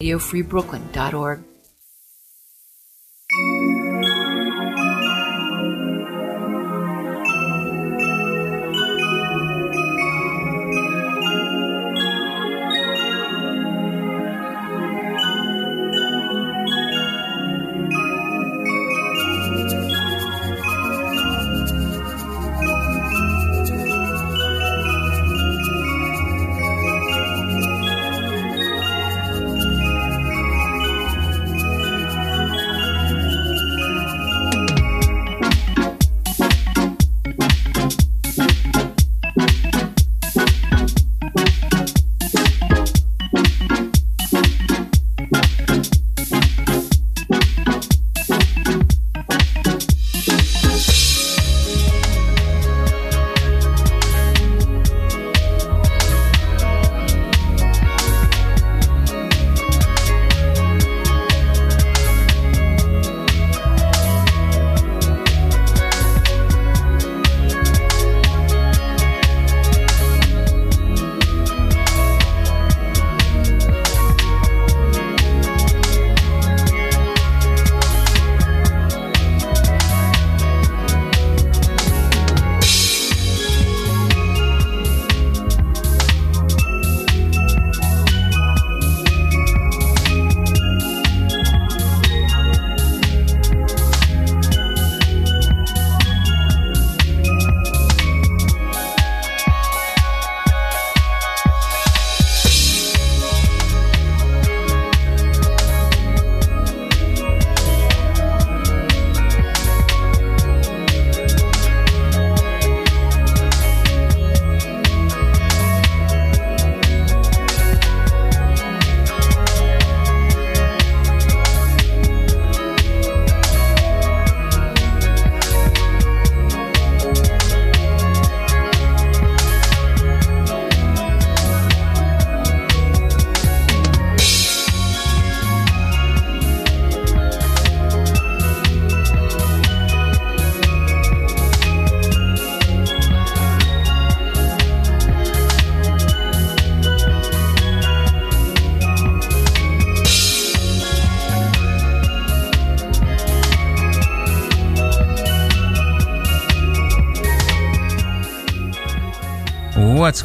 radiofreebrooklyn.org.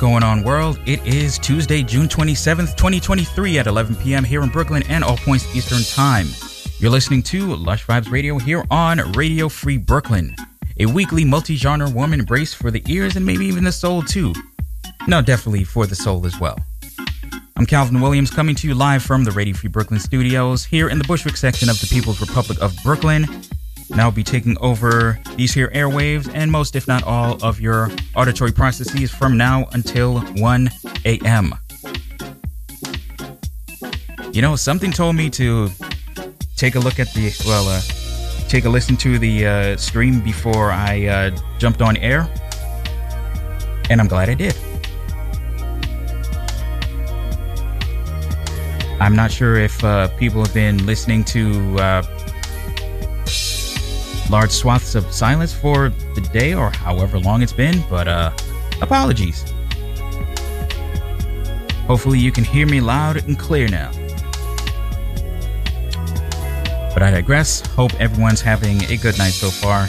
going on, world? It is Tuesday, June 27th, 2023 at 11 p.m. here in Brooklyn and all points Eastern Time. You're listening to Lush Vibes Radio here on Radio Free Brooklyn, a weekly multi genre warm embrace for the ears and maybe even the soul, too. No, definitely for the soul as well. I'm Calvin Williams coming to you live from the Radio Free Brooklyn studios here in the Bushwick section of the People's Republic of Brooklyn I'll be taking over these here airwaves and most, if not all, of your auditory processes from now until 1 a.m. You know, something told me to take a look at the, well, uh, take a listen to the uh, stream before I uh, jumped on air, and I'm glad I did. I'm not sure if uh, people have been listening to uh, large swaths of silence for the day or however long it's been, but uh, apologies. Hopefully, you can hear me loud and clear now. But I digress. Hope everyone's having a good night so far.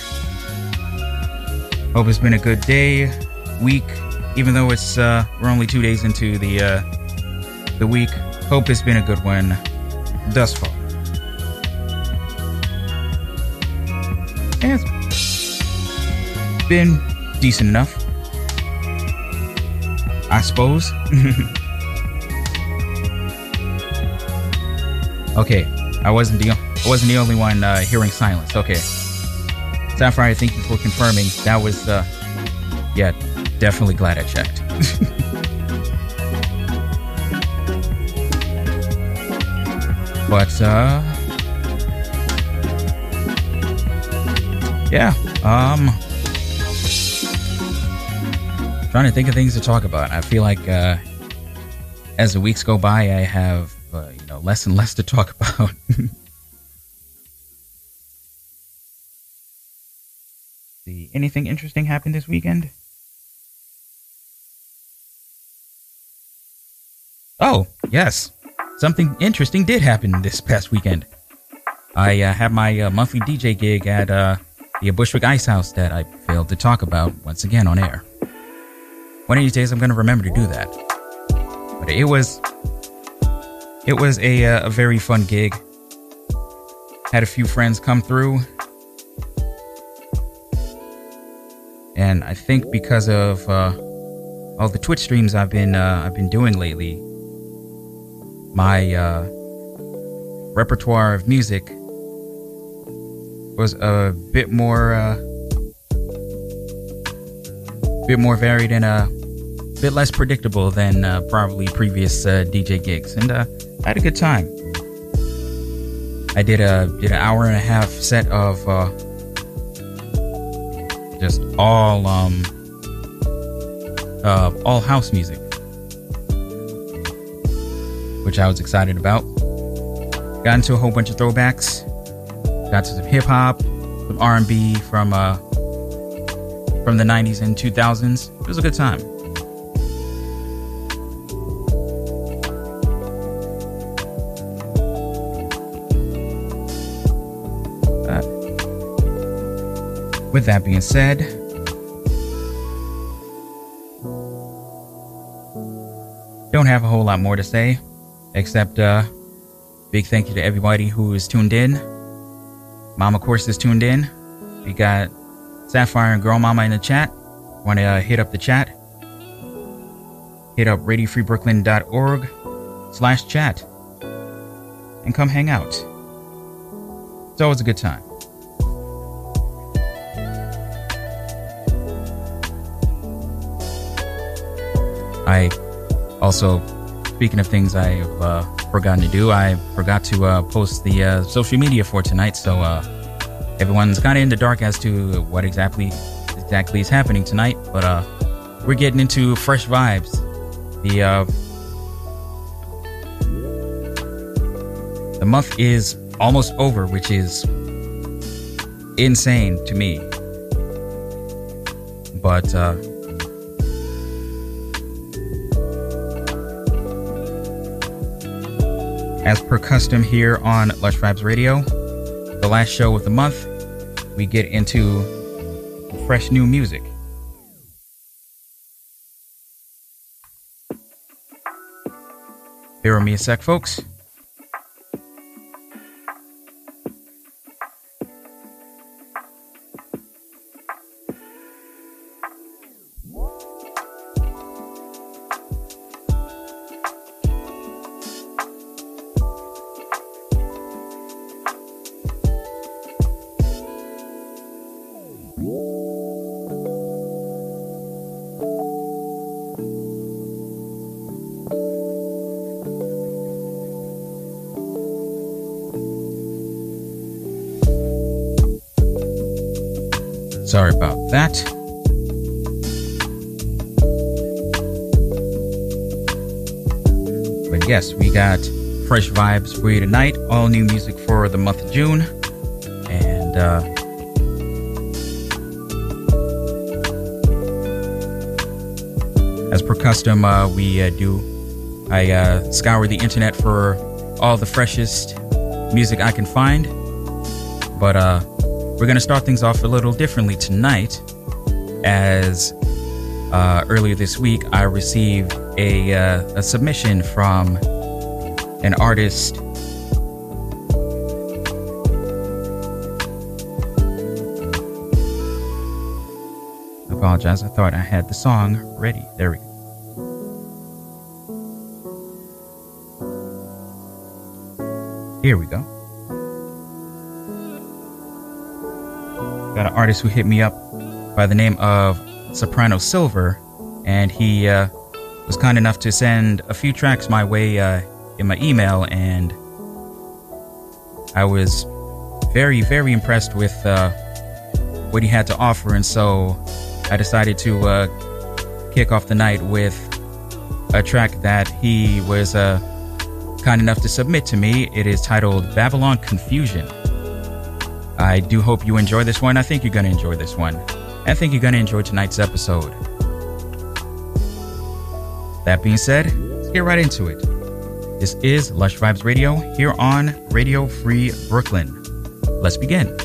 Hope it's been a good day, week, even though it's uh, we're only two days into the uh, the week. Hope it's been a good one thus far. Been decent enough. I suppose. okay, I wasn't the I wasn't the only one uh, hearing silence. Okay, Sapphire, thank you for confirming. That was, uh, yeah, definitely glad I checked. but uh, yeah, um, trying to think of things to talk about. I feel like uh, as the weeks go by, I have uh, you know less and less to talk about. See, anything interesting happened this weekend? Oh, yes. something interesting did happen this past weekend. I uh, had my uh, monthly DJ gig at uh, the Bushwick Ice House that I failed to talk about once again on air. One of these days, I'm going to remember to do that. But it was it was a uh, a very fun gig. Had a few friends come through, and I think because of uh, all the Twitch streams I've been uh, I've been doing lately, my uh, repertoire of music was a bit more uh, bit more varied and a bit less predictable than uh, probably previous uh, DJ gigs, and uh, I had a good time. I did a did an hour and a half set of uh, just all um uh, all house music, which I was excited about. Got into a whole bunch of throwbacks. Got to some hip hop, some R and B from uh from the '90s and 2000s. It was a good time. With that being said, don't have a whole lot more to say, except uh, big thank you to everybody who is tuned in. Mom, of course, is tuned in. We got Sapphire and Girl Mama in the chat. Want to uh, hit up the chat? Hit up radiofreebrooklyn.org slash chat and come hang out. It's always a good time. I also, speaking of things I've uh, forgotten to do, I forgot to uh, post the uh, social media for tonight. So uh, everyone's kind of in the dark as to what exactly exactly is happening tonight. But uh, we're getting into fresh vibes. The uh, the month is almost over, which is insane to me. But uh, as per custom here on Lush Vibes Radio, the last show of the month, we get into fresh new music. Bear with me a sec, folks. For you tonight. All new music for the month of June. And uh, as per custom, uh, we uh, do. I uh, scour the internet for all the freshest music I can find. But uh, we're going to start things off a little differently tonight, as uh, earlier this week I received a, uh, a submission from an artist. Apologize, I thought I had the song ready. There we go. Here we go. Got an artist who hit me up by the name of Seprano Silver, and he uh, was kind enough to send a few tracks my way uh, in my email, and I was very, very impressed with uh, what he had to offer, and so I decided to uh, kick off the night with a track that he was uh, kind enough to submit to me. It is titled Babylon Confusion. I do hope you enjoy this one. I think you're going to enjoy this one. I think you're going to enjoy tonight's episode. That being said, let's get right into it. This is Lush Vibes Radio here on Radio Free Brooklyn. Let's begin.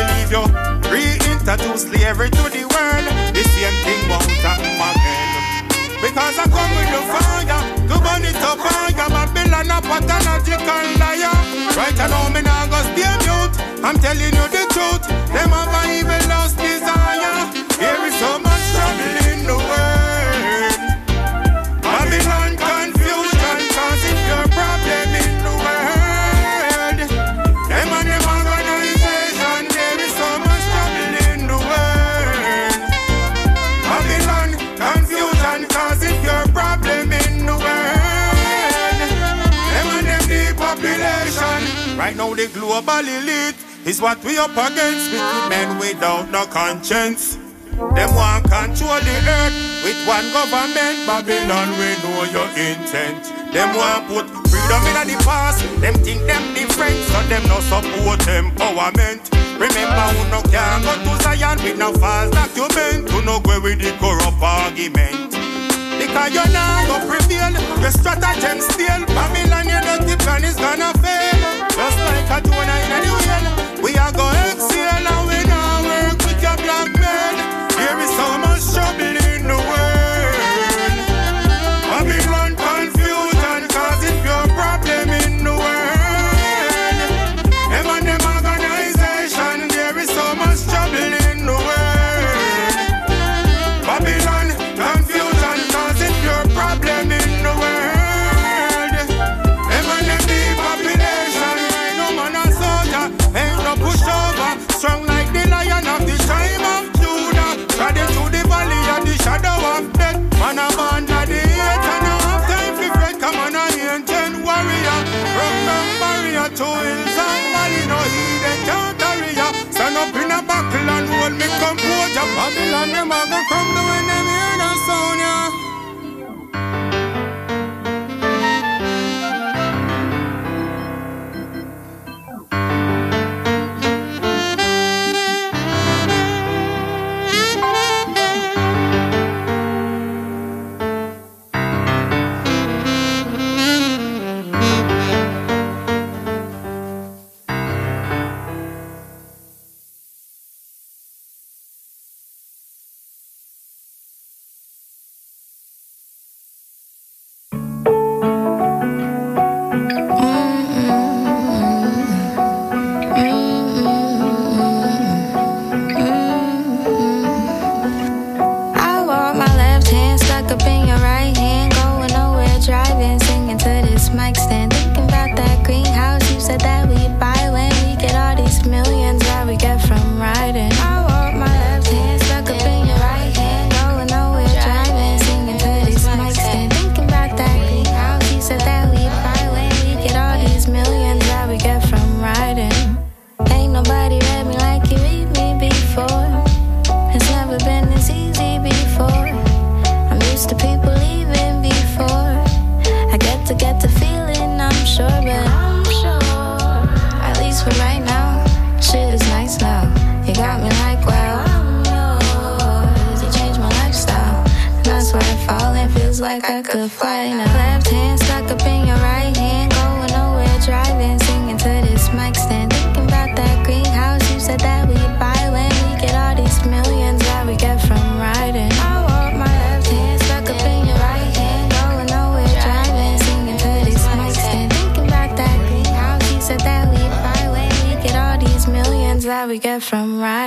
believe you. Reintroduce slavery to the world. The same thing won't happen again. Because I come with the fire to burn it up higher. Babylon a pathological liar. Right now, me now go stay mute. I'm telling you the truth. Them have a evil lost desire. Here is some global elite is what we up against with men without no conscience. Them want control the earth with one government. Babylon, we know your intent. Them want put freedom in the past. Them think them different, so them no support empowerment. Remember, who no can go to Zion with no false document. Who no go with the corrupt argument. Cause you not go prevail. Your stratagem steal Babylon you know the plan is gonna fail. Just like a Jonah in the wheel We are go exhale and Babylon, your mother, go come down when them hear from riding.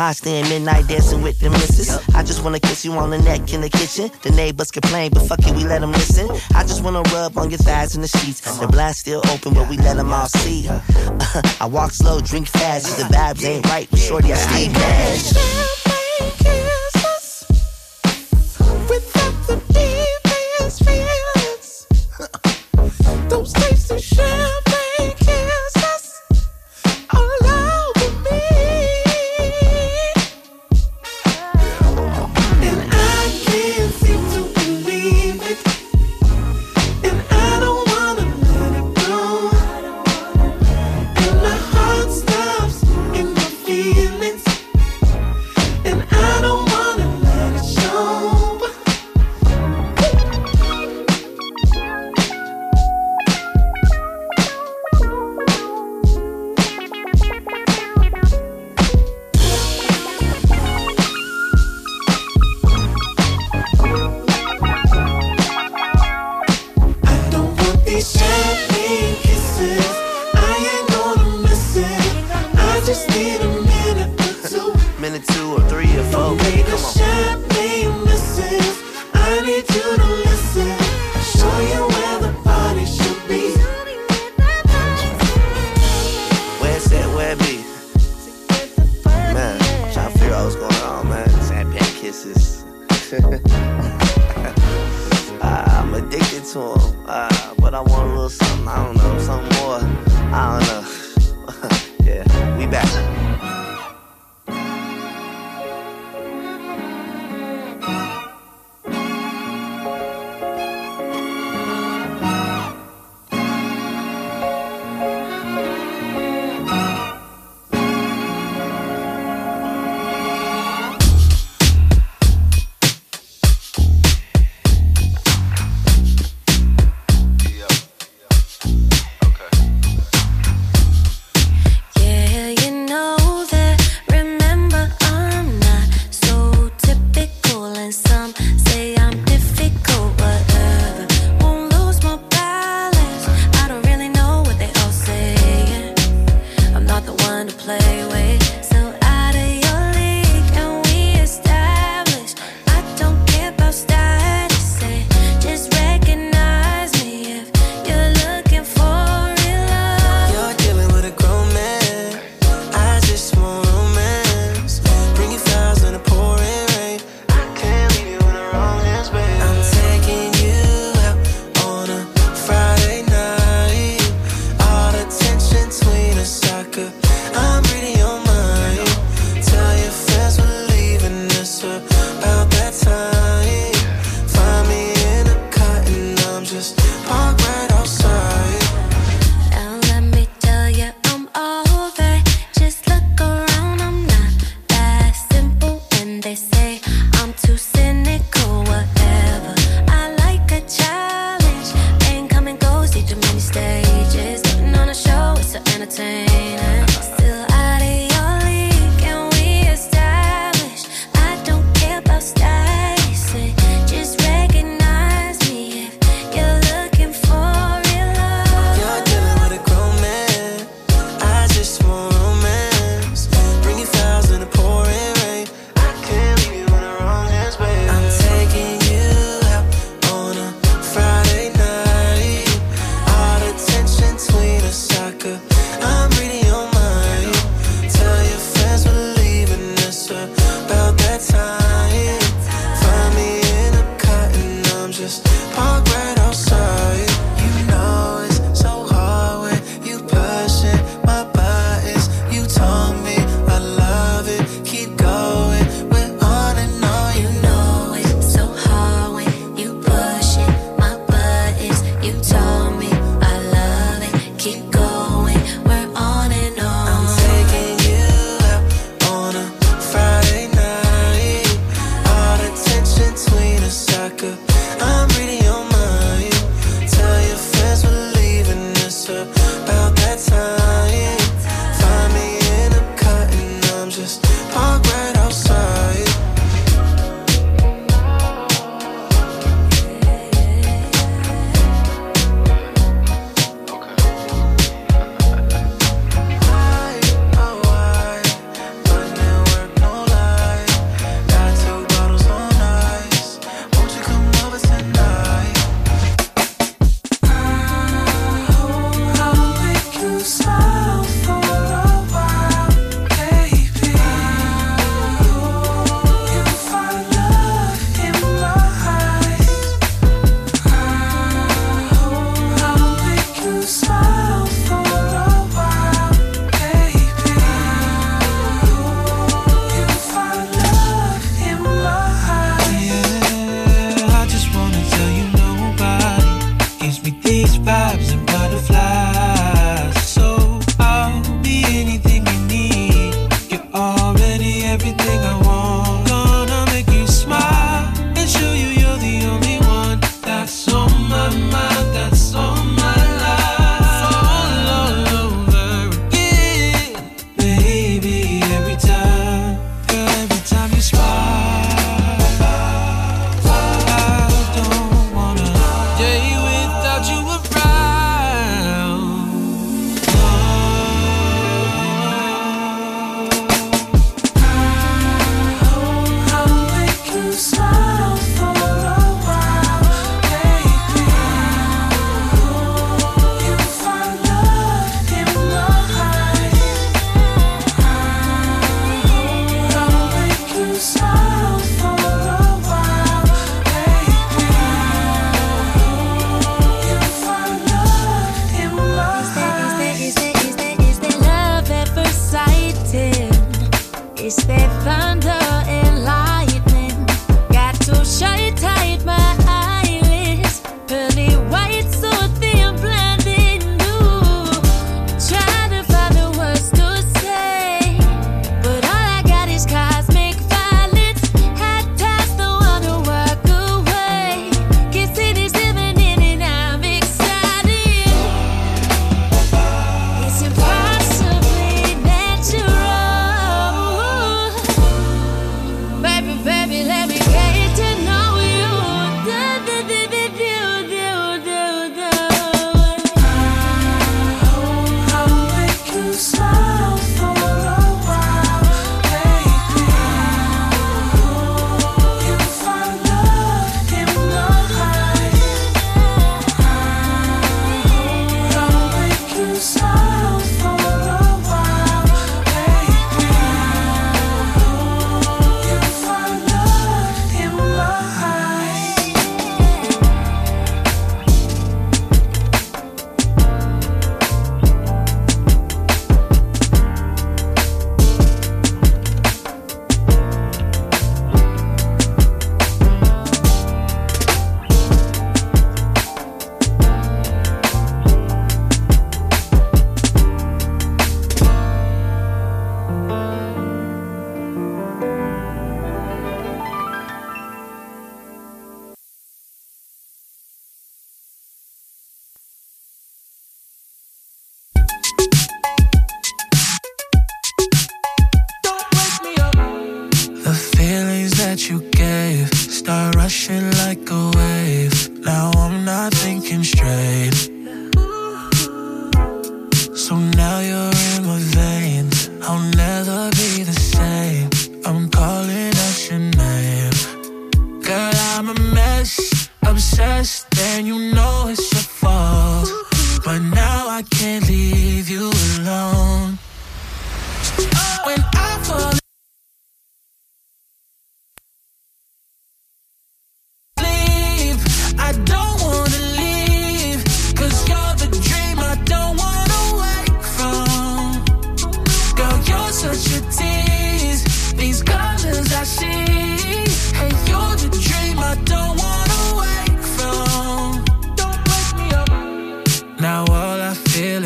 Pasta and midnight dancing with the missus. I just wanna kiss you on the neck in the kitchen. The neighbors complain, but fuck it, we let them listen. I just wanna rub on your thighs in the sheets. The blast still open, but we let them all see. I walk slow, drink fast, the vibes ain't right, but shorty, I stay mad.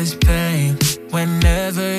this pain. Whenever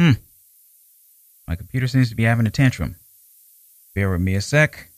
Hmm. My computer seems to be having a tantrum. Bear with me a sec.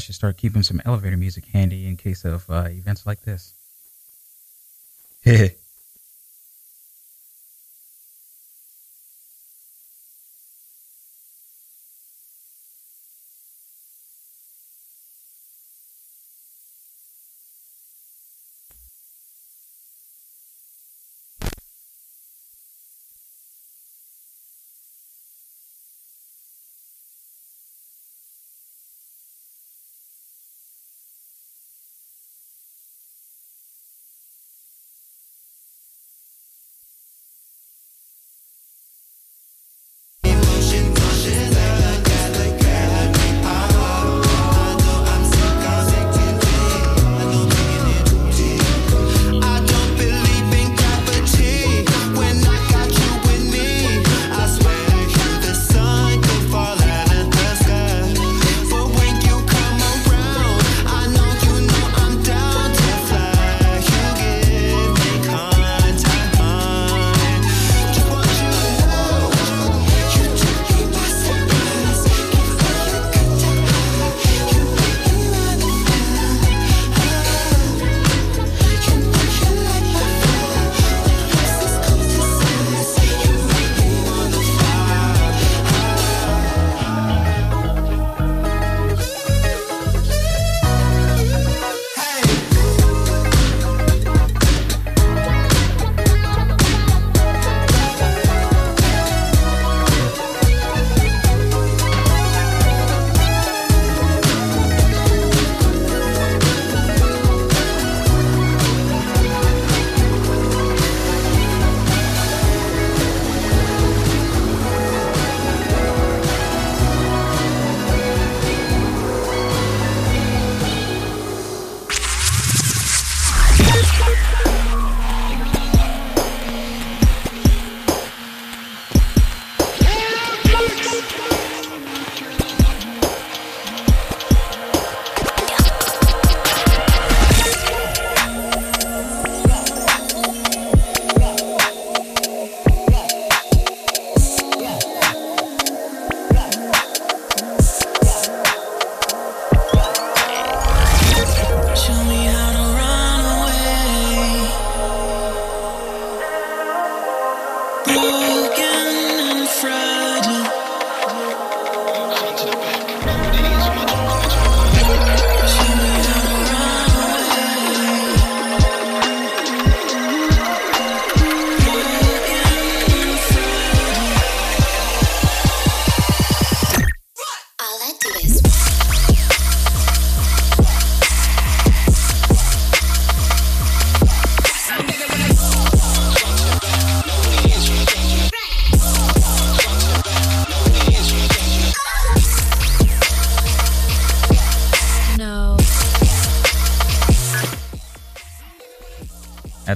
Should start keeping some elevator music handy in case of uh, events like this.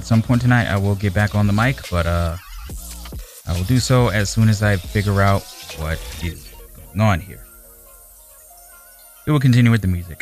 at some point tonight, I will get back on the mic, but uh, I will do so as soon as I figure out what is going on here. We will continue with the music.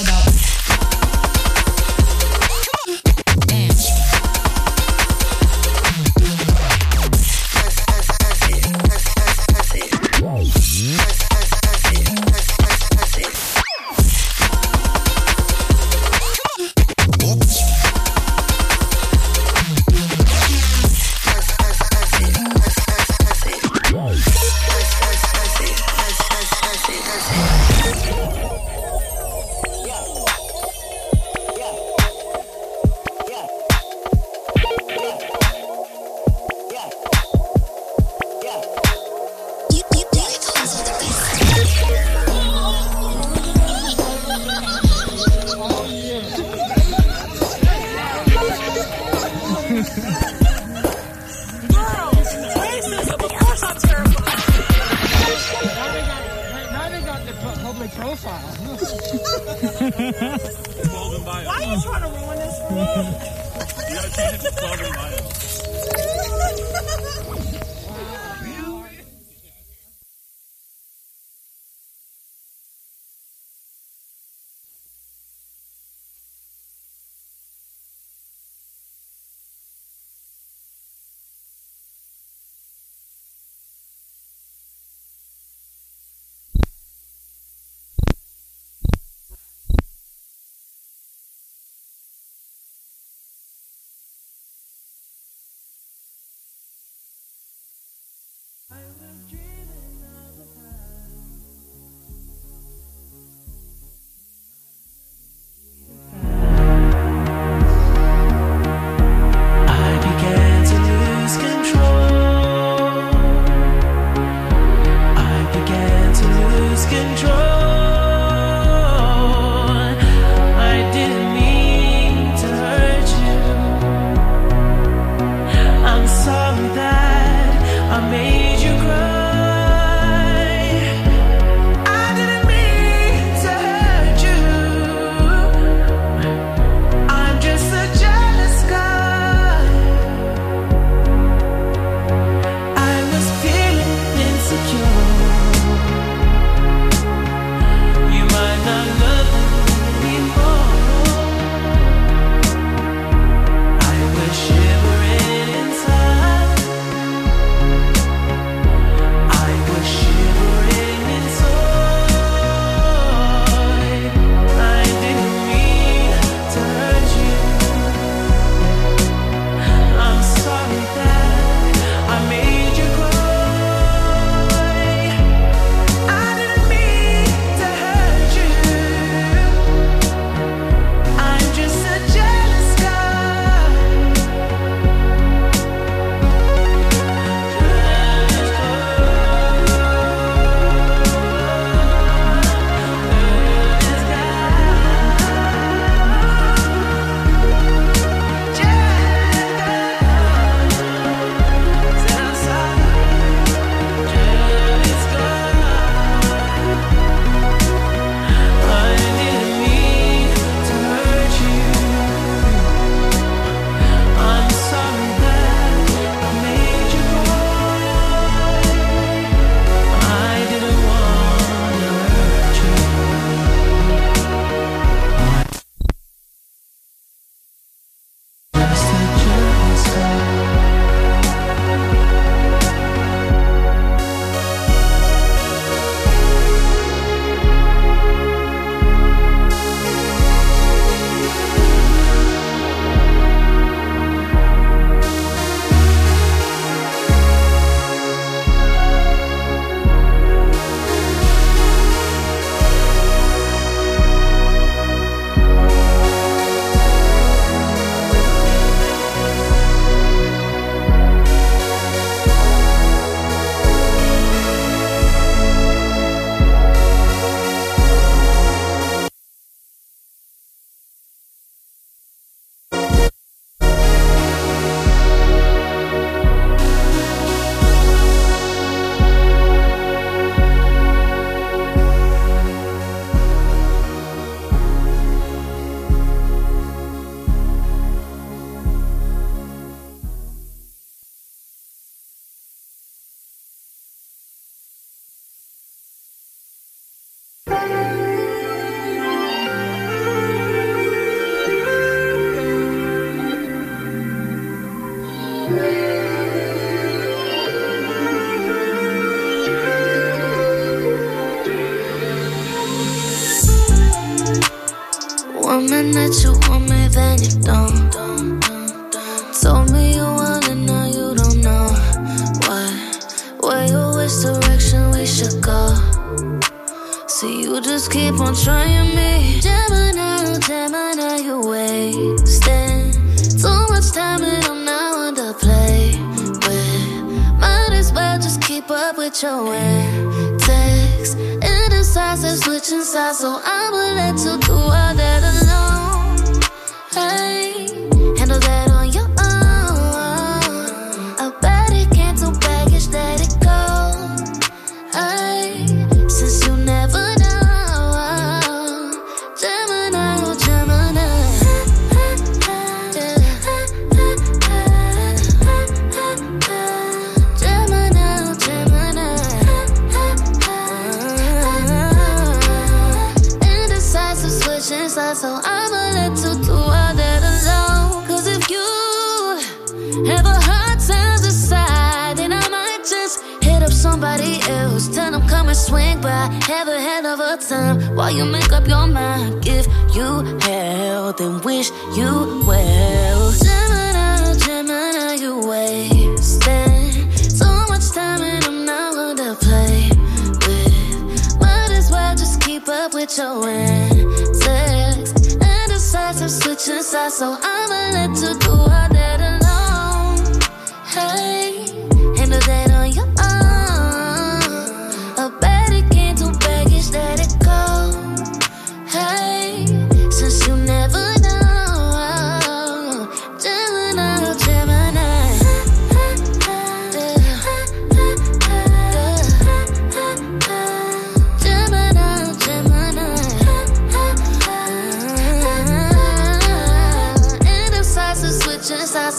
About.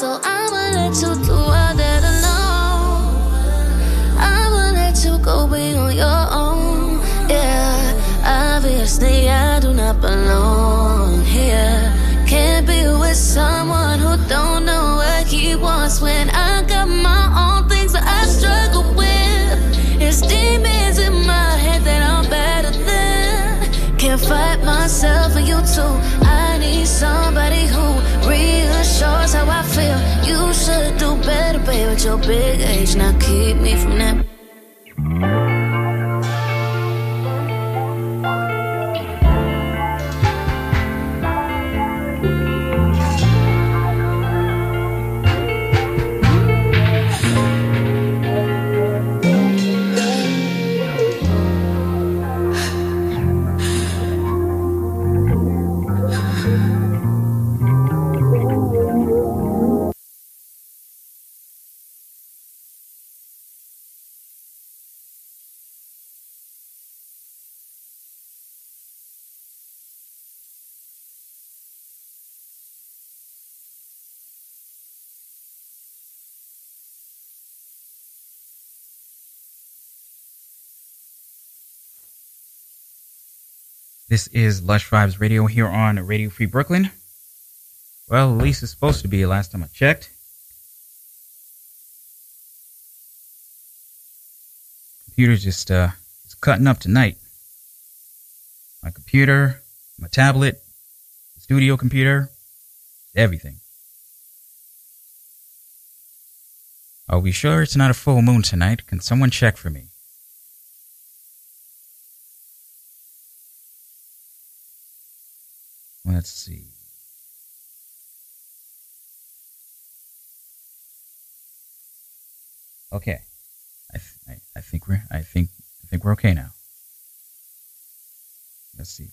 So I'ma let you do all that alone. I'ma let you go be on your own. Yeah, obviously I do not belong here. Can't be with someone who don't know what he wants when I got my own things that I struggle with. It's demons in my head that I'm better than. Can't fight myself and you too. I need somebody your big age. Now keep me from that. This is Lush Vibes Radio here on Radio Free Brooklyn. Well, at least it's supposed to be last time I checked. Computer's just uh it's cutting up tonight. My computer, my tablet, the studio computer, everything. Are we sure it's not a full moon tonight? Can someone check for me? Let's see. Okay, I, th- I I think we're I think I think we're okay now. Let's see.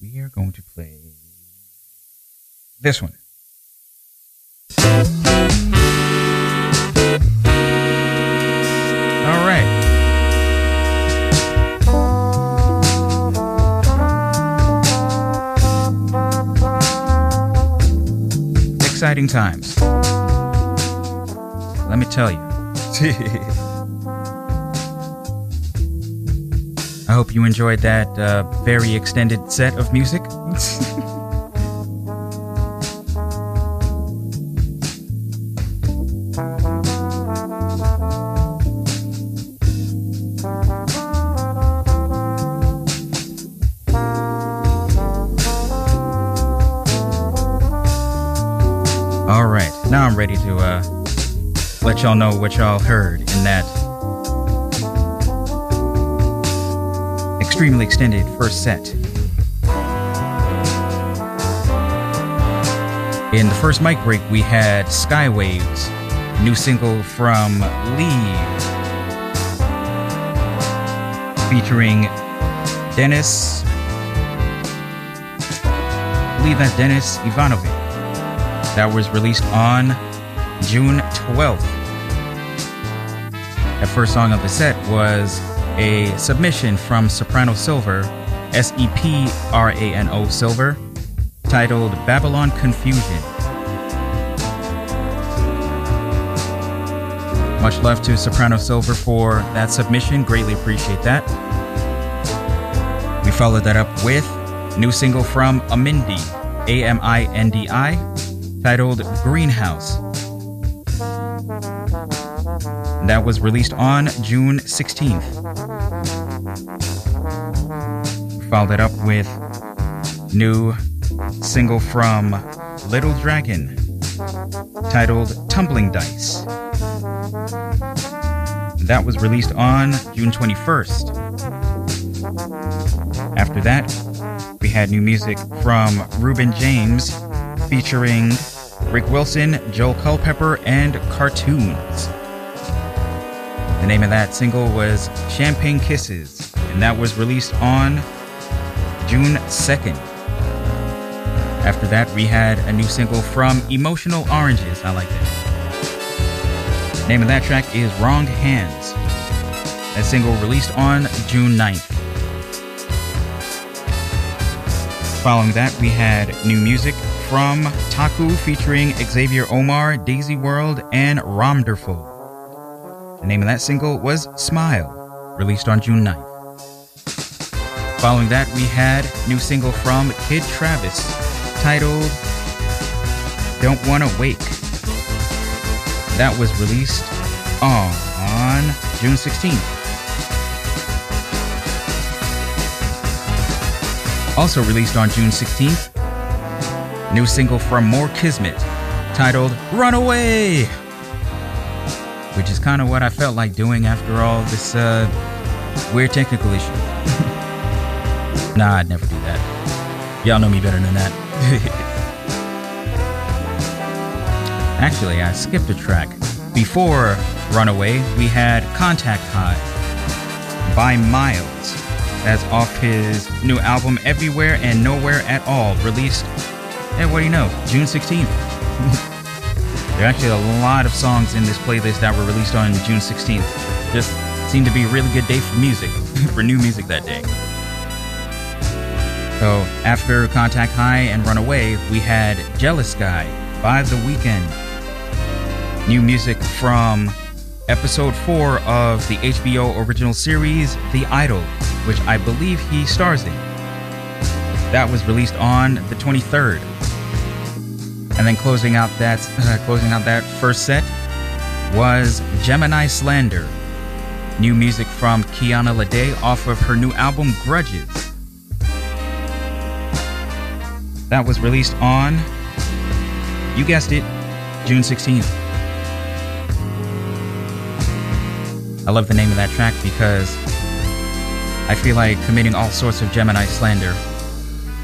We are going to play this one. Exciting times. Let me tell you. I hope you enjoyed that uh, very extended set of music. y'all know what y'all heard in that extremely extended first set. In the first mic break, we had Skywaves, new single from Leavv, featuring Dennis. I believe Dennis Ivanovic. That was released on June 12th. The first song of the set was a submission from Seprano Silver, S E P R A N O Silver, titled Babylon Confusion. Much love to Seprano Silver for that submission. Greatly appreciate that. We followed that up with new single from Amindi, A M I N D I, titled Greenhouse. That was released on June 16th. We followed it up with new single from Little Dragon, titled Tumbling Dice. That was released on June 21st. After that, we had new music from Reuben James featuring Ric Wilson, Joel Culpepper, and CARRTOONS. Name of that single was Champagne Kisses, and that was released on June 2nd. After that, we had a new single from Emotional Oranges. I like that. Name of that track is Wrong Hands. That single released on June 9th. Following that, we had new music from Ta-ku featuring Xavier Omar, Daisy World, and Romderful. The name of that single was Smile, released on June 9th. Following that, we had new single from Kid Travis titled Don't Wanna Wake. That was released on June 16th. Also released on June 16th, new single from Moore Kismet titled Runaway, which is kind of what I felt like doing after all this uh, weird technical issue. nah, I'd never do that. Y'all know me better than that. Actually, I skipped a track. Before Runaway, we had Contact High by Miles. That's off his new album Everywhere and Nowhere at All, released, and what do you know, June 16th. there are actually a lot of songs in this playlist that were released on June 16th. Just seemed to be a really good day for music, for new music that day. So after Contact High and Runaway, we had Jealous Guy by The Weeknd. New music from episode 4 of the HBO original series The Idol, which I believe he stars in. That was released on the 23rd. And then closing out that uh, closing out that first set was Gemini Slander. New music from Kiana Ledé off of her new album Grudges. That was released on you guessed it, June 16th. I love the name of that track because I feel like committing all sorts of Gemini slander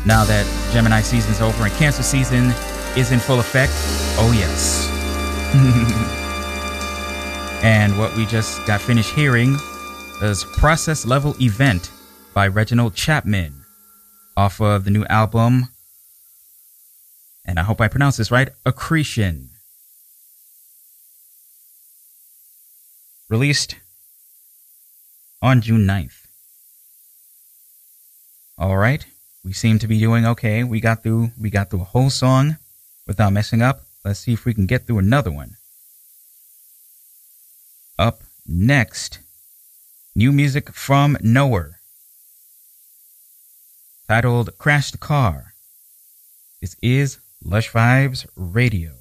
now that Gemini season's over and Cancer season is in full effect. Oh, yes. and what we just got finished hearing is Process Level Event by Reginald Chapman off of the new album, and I hope I pronounce this right, Accretion. Released on June 9th. All right, we seem to be doing okay. We got through we got through a whole song without messing up. Let's see if we can get through another one. Up next, new music from Knower, titled "Crash the Car." This is Lush Vibes Radio.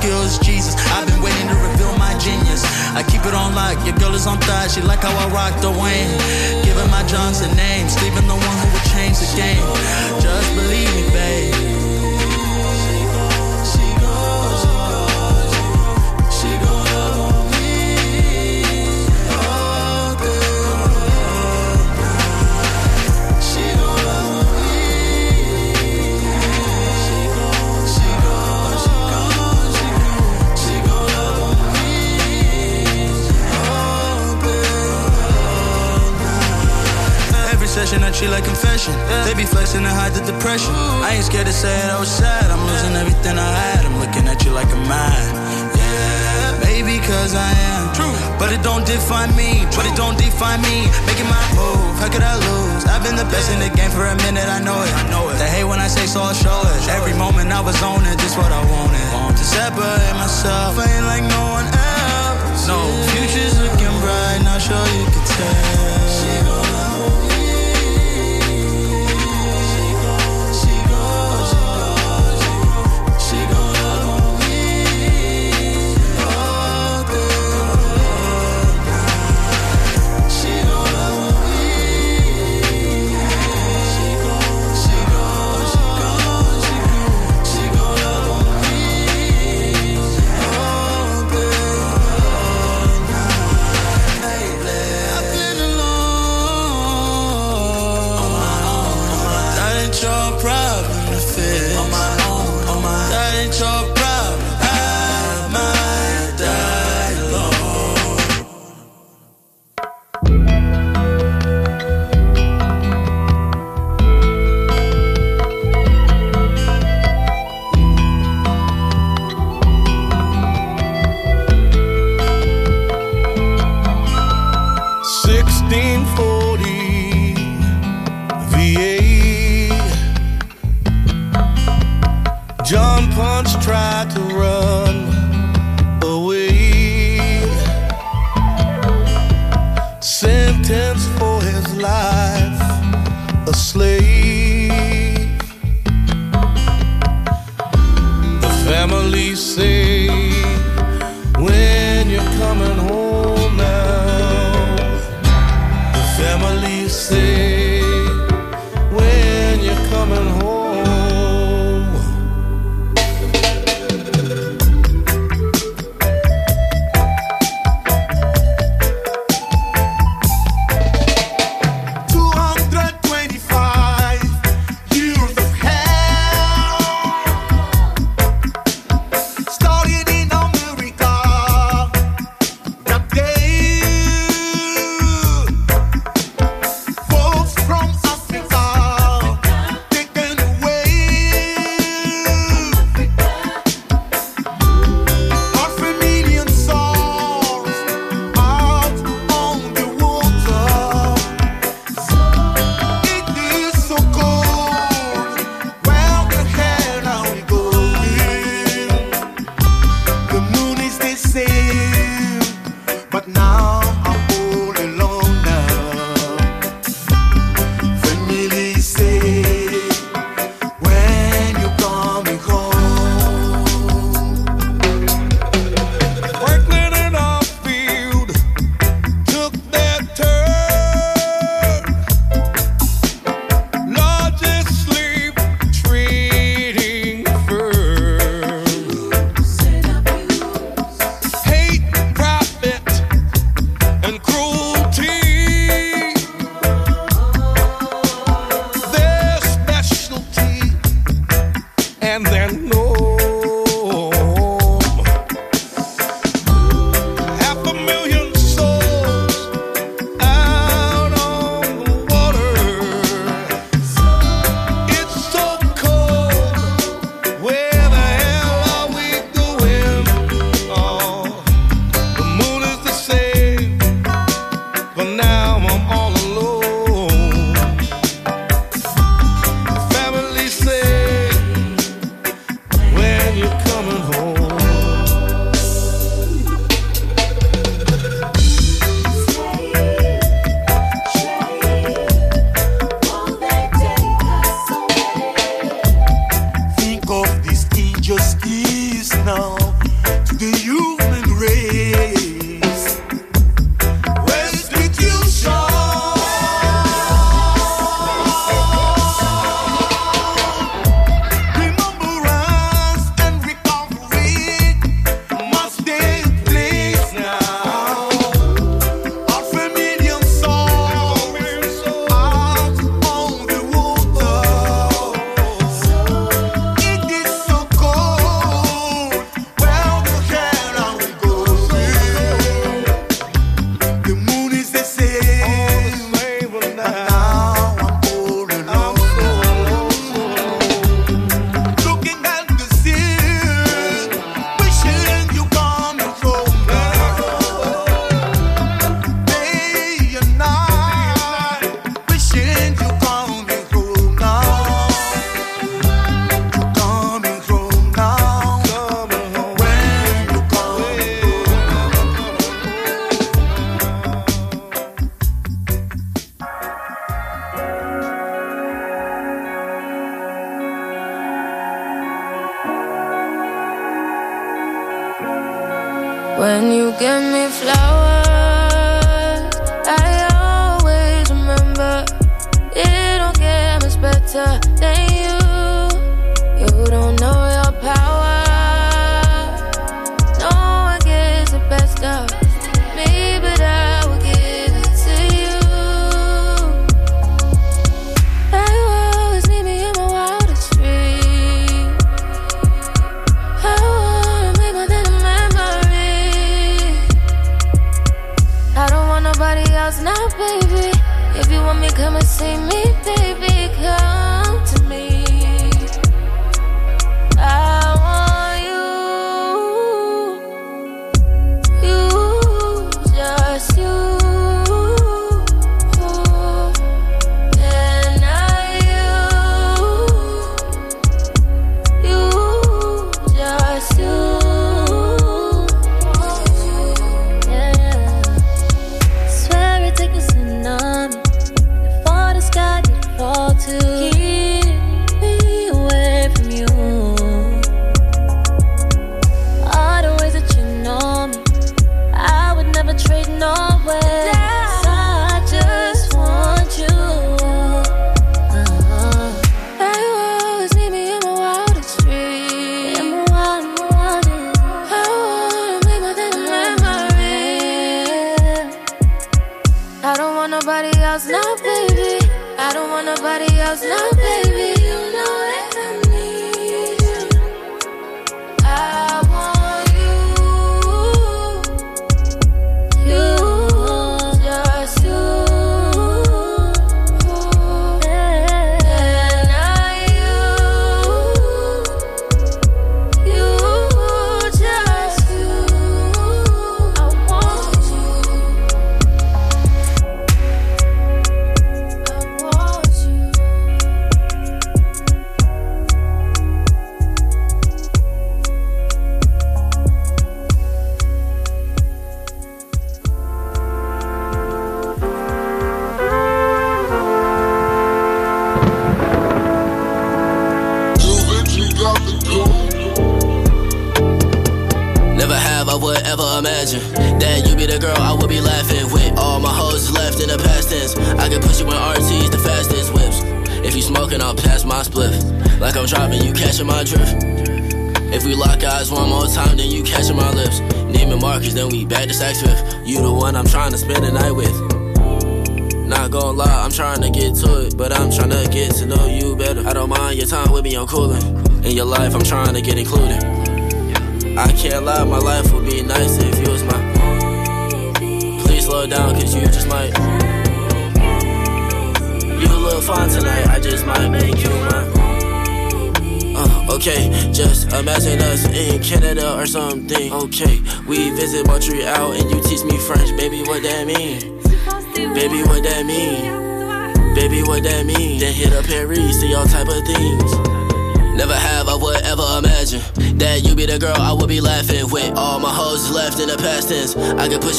Got skills. Jesus, I've been waiting to reveal my genius. I keep it on lock. Your girl is on thigh. She like how I rock the Wayne. Giving my Johnson name. Steven, the one who would change the game. Just believe me, babe. Session, I treat like confession. They be flexing to hide the depression. I ain't scared to say it, I was sad. I'm losing everything I had. I'm looking at you like a man. Yeah, maybe cause I am. True. But it don't define me. But it don't define me. Making my move. How could I lose? I've been the best in the game for a minute. I know it. I know it. They hate when I say so. I'll show it. Every moment I was on it. Just what I wanted. Want to separate myself. I ain't like no one else. No. Future's looking bright. Not sure you can tell.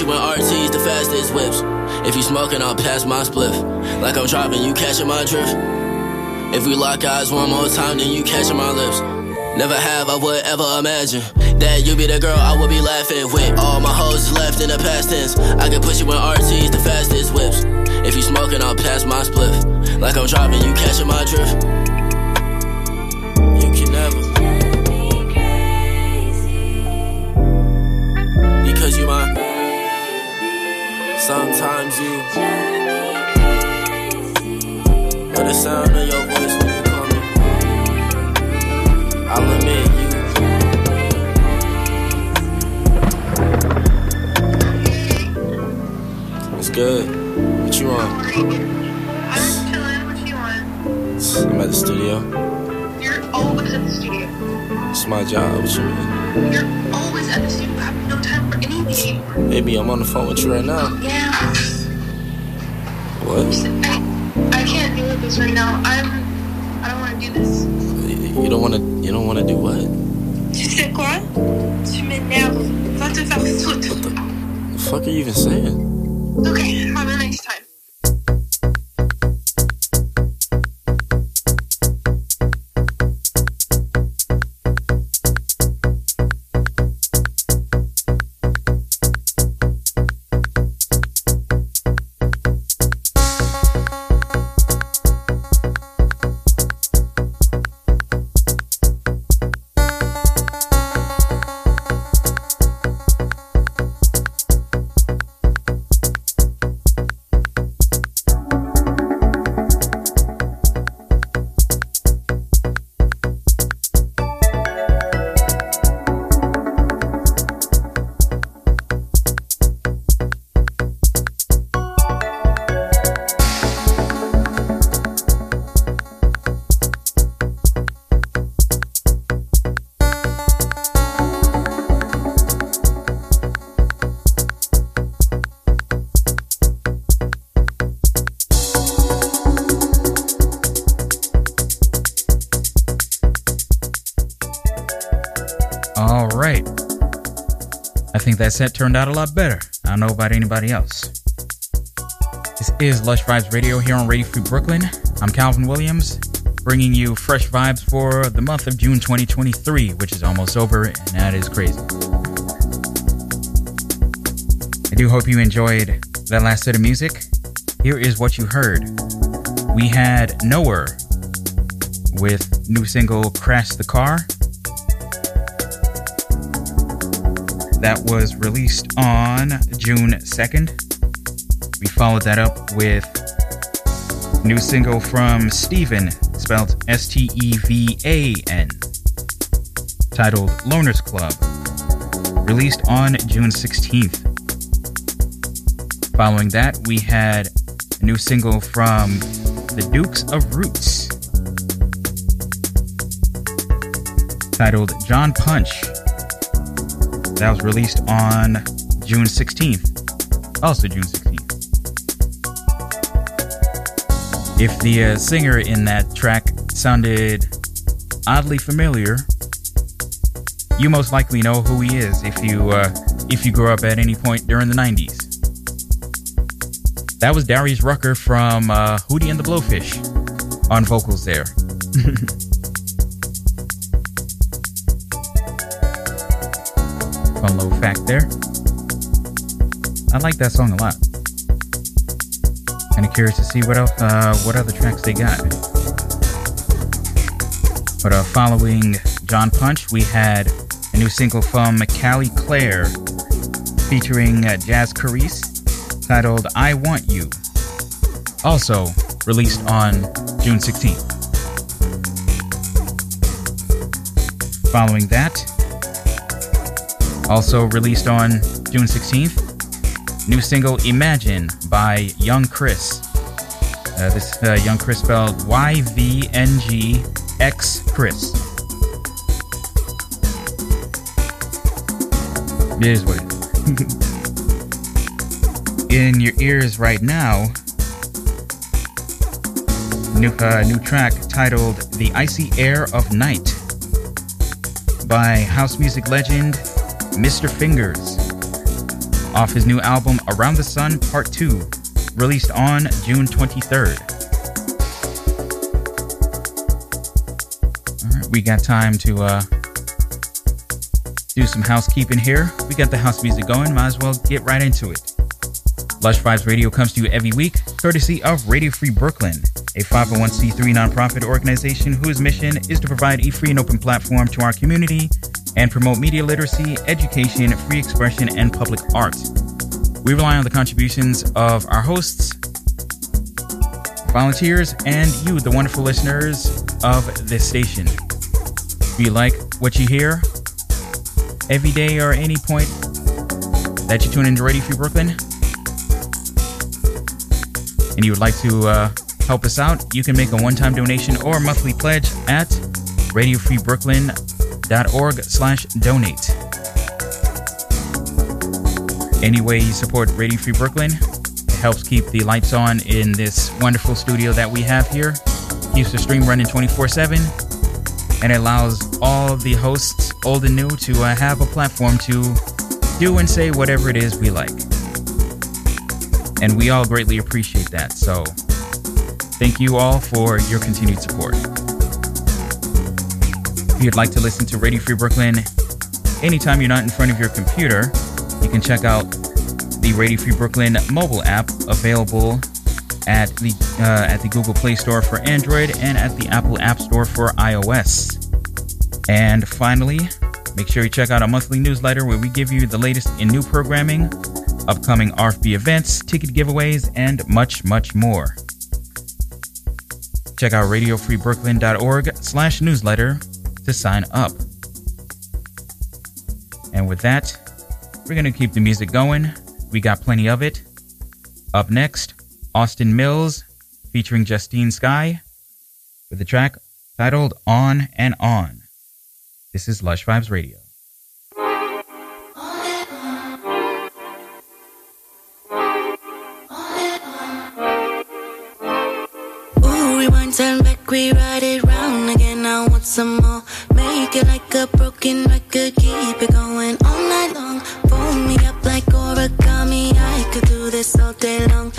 You in RTs, the fastest whips. If you smoking, I'll pass my spliff. Like I'm driving, you catching my drift. If we lock eyes one more time, then you catching my lips. Never have I would ever imagine that you be the girl I would be laughing with. All my hoes left in the past tense. I can push you in RTs, the fastest whips. If you smoking, I'll pass my spliff. Like I'm driving, you catching my drift. Sometimes the sound of your voice when you call me. I'll admit you. It's good. What you want? I'm chilling. What you want? I'm at the studio. You're always at the studio. It's my job. What you mean? You're always at the studio. I have no time for anything. Baby, I'm on the phone with you right now. Yeah. What? I, can't deal with this right now. I'm. I don't want to do this. You don't want to. You don't want to do what? Tu sais quoi? Tu m'énerves. Va te faire foutre. The fuck are you even saying? Okay, have a nice time. That set turned out a lot better. I don't know about anybody else. This is Lush Vibes Radio here on Radio Free Brooklyn. I'm Calvin Williams, bringing you fresh vibes for the month of June 2023, which is almost over, and that is crazy. I do hope you enjoyed that last set of music. Here is what you heard. We had Knower with new single Crash the Car. That was released on June 2nd. We followed that up with new single from Stevan, spelled S T E V A N, titled Loners Club, released on June 16th. Following that, we had a new single from the Dukes of Roots, titled John Punch. That was released on June 16th. Also, June 16th. If the uh, singer in that track sounded oddly familiar, you most likely know who he is if you uh, if you grew up at any point during the 90s. That was Darius Rucker from uh, Hootie and the Blowfish on vocals there. Little fact there. I like that song a lot. Kind of curious to see what else, uh, what other tracks they got. But uh, following John Punch, we had a new single from Kali Claire featuring uh, Jazz Carice titled I Want You. Also released on June 16th. Following that, also released on June 16th, new single Imagine by yvngxchris. Uh, this uh, yvngxchris spelled Y V N G X Chris. It is what it is. In your ears right now, new uh, new track titled "The Icy Air of Night" by house music legend Mr. Fingers off his new album Around the Sun Part 2, released on June 23rd. All right, we got time to uh, do some housekeeping here. We got the house music going, might as well get right into it. Lush Vibes Radio comes to you every week, courtesy of Radio Free Brooklyn, a 501c3 nonprofit organization whose mission is to provide a free and open platform to our community and promote media literacy, education, free expression, and public art. We rely on the contributions of our hosts, volunteers, and you, the wonderful listeners of this station. If you like what you hear every day or any point that you tune into Radio Free Brooklyn, and you would like to uh, help us out, you can make a one-time donation or monthly pledge at radiofreebrooklyn.org slash donate. Any way you support Radio Free Brooklyn, it helps keep the lights on in this wonderful studio that we have here, keeps the stream running 24-7, and it allows all the hosts, old and new, to uh, have a platform to do and say whatever it is we like and we all greatly appreciate that. So, thank you all for your continued support. If you'd like to listen to Radio Free Brooklyn anytime you're not in front of your computer, you can check out the Radio Free Brooklyn mobile app available at the uh, at the Google Play Store for Android and at the Apple App Store for iOS. And finally, make sure you check out our monthly newsletter where we give you the latest in new programming upcoming RFB events, ticket giveaways, and much, much more. Check out radiofreebrooklyn.org slash newsletter to sign up. And with that, we're going to keep the music going. We got plenty of it. Up next, Austin Millz featuring Justine Skye with the track titled On and On. This is Lush Vibes Radio. turn back, we ride it round again. I want some more. It like a broken record, keep it going all night long. Fold me up like origami. I could do this all day long.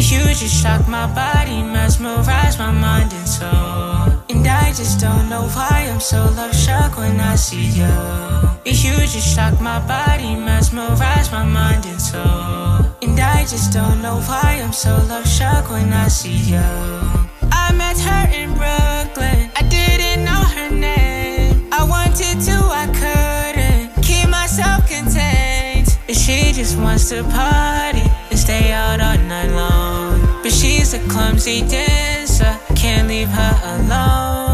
Just shock my body, mesmerize my mind and soul. And I just don't know why I'm so love struck when I see you. You just shock my body, mesmerize my mind and soul. And I just don't know why I'm so love struck when I see you. I met her in Brooklyn, I didn't know her name. I wanted to, I couldn't keep myself contained. But she just wants to party and stay out all night long. But she's a clumsy dancer, can't leave her alone.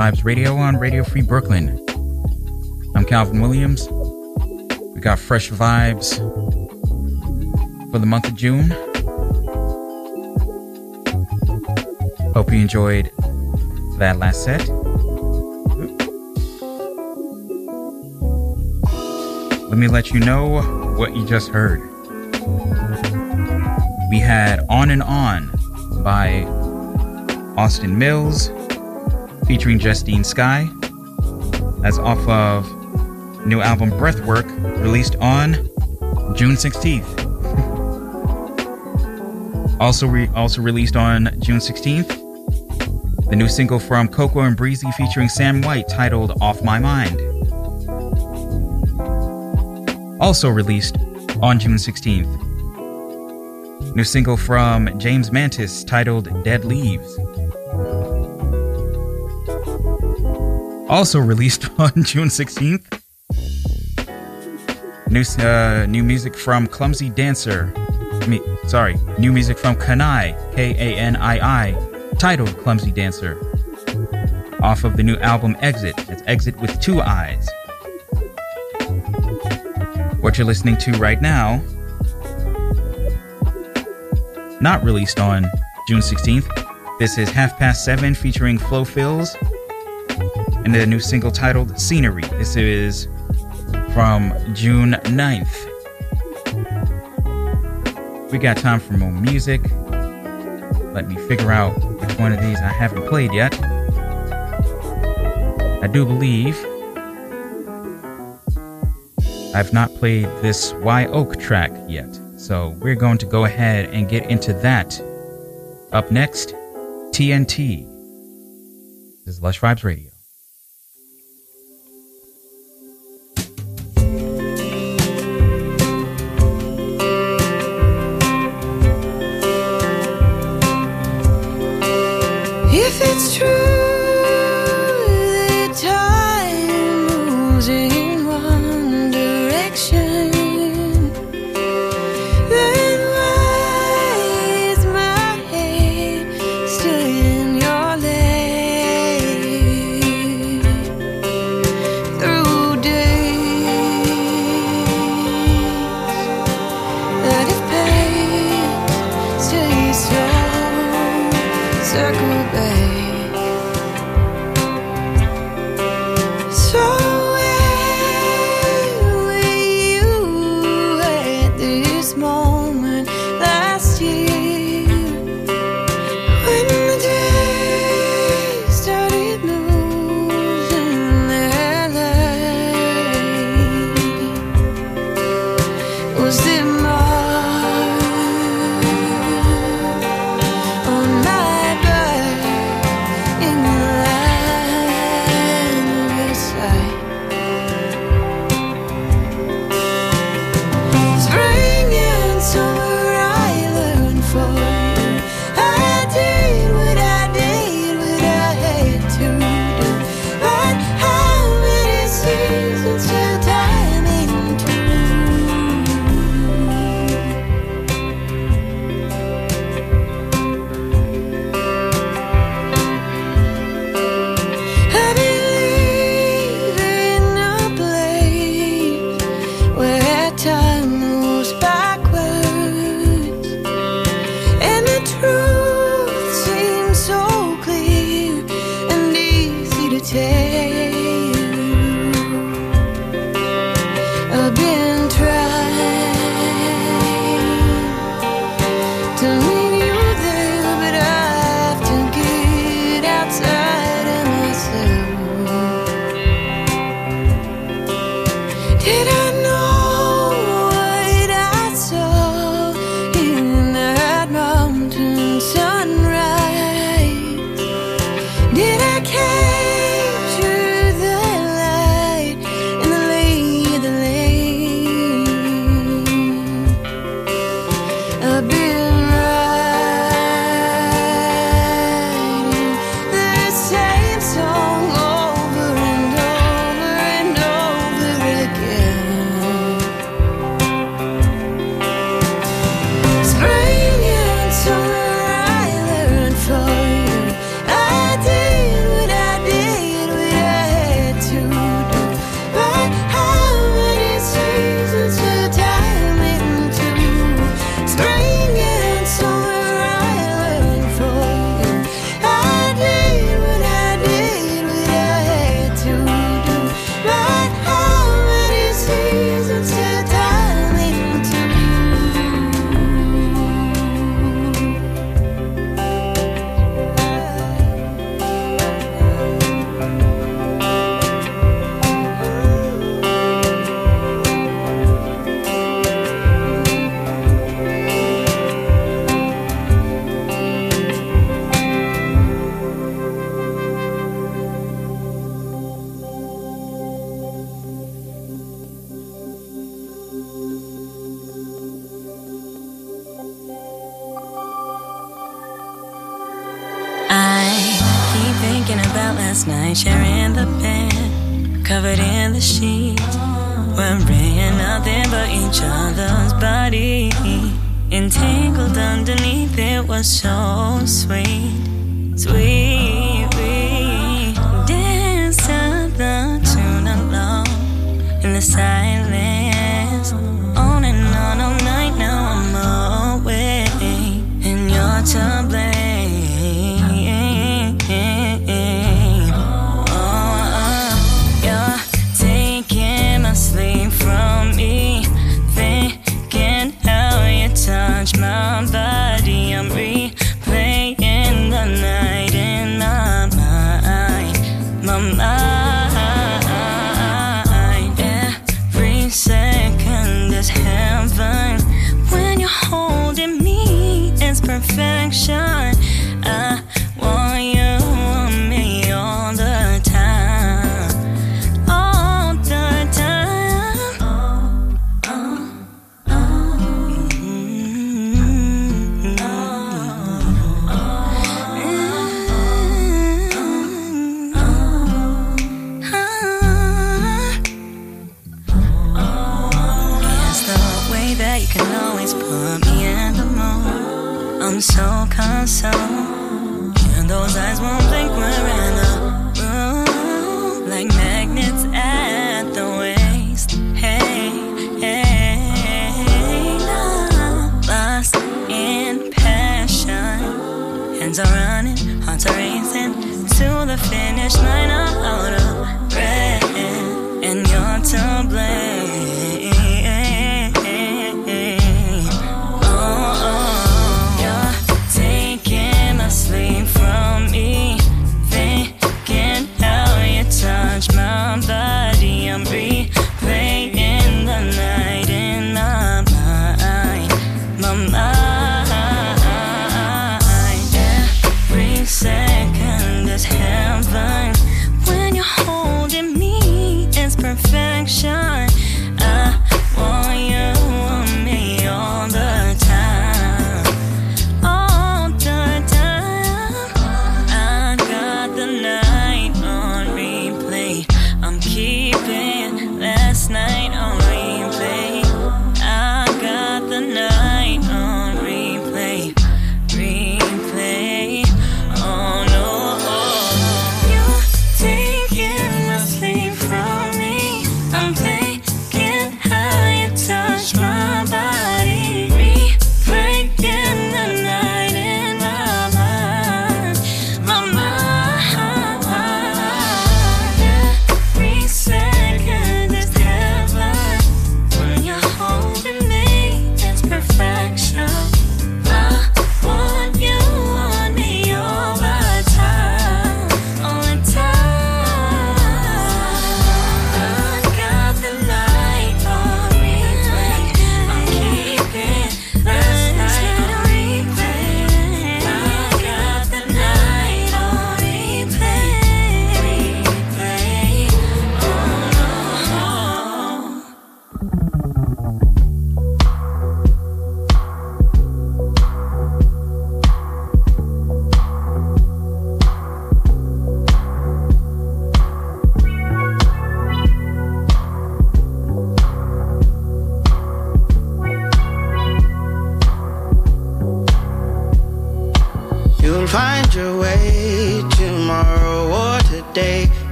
Vibes Radio on Radio Free Brooklyn. I'm Calvin Williams. We got fresh vibes for the month of June. Hope you enjoyed that last set. Let me let you know what you just heard. We had On and On by Austin Millz featuring Justine Skye. That's off of new album Breathwork, released on June 16th. also, re- also released on June 16th, the new single from Coco and Breezy featuring San White titled Off My Mind. Also released on June 16th, new single from James Mantis titled Dead Leaves. Also released on June 16th, New uh, new music from Clumsy Dancer. Me, sorry, new music from KANII, K A N I I, titled Clumsy Dancer. Off of the new album Exit. It's Exit with two eyes. What you're listening to right now, not released on June 16th. This is Half Past Seven featuring FloFilz and the new single titled Scenery. This is from June 9th. We got time for more music. Let me figure out which one of these I haven't played yet. I do believe I've not played this Wye Oak track yet. So we're going to go ahead and get into that. Up next, TNT. This is Lush Vibes Radio.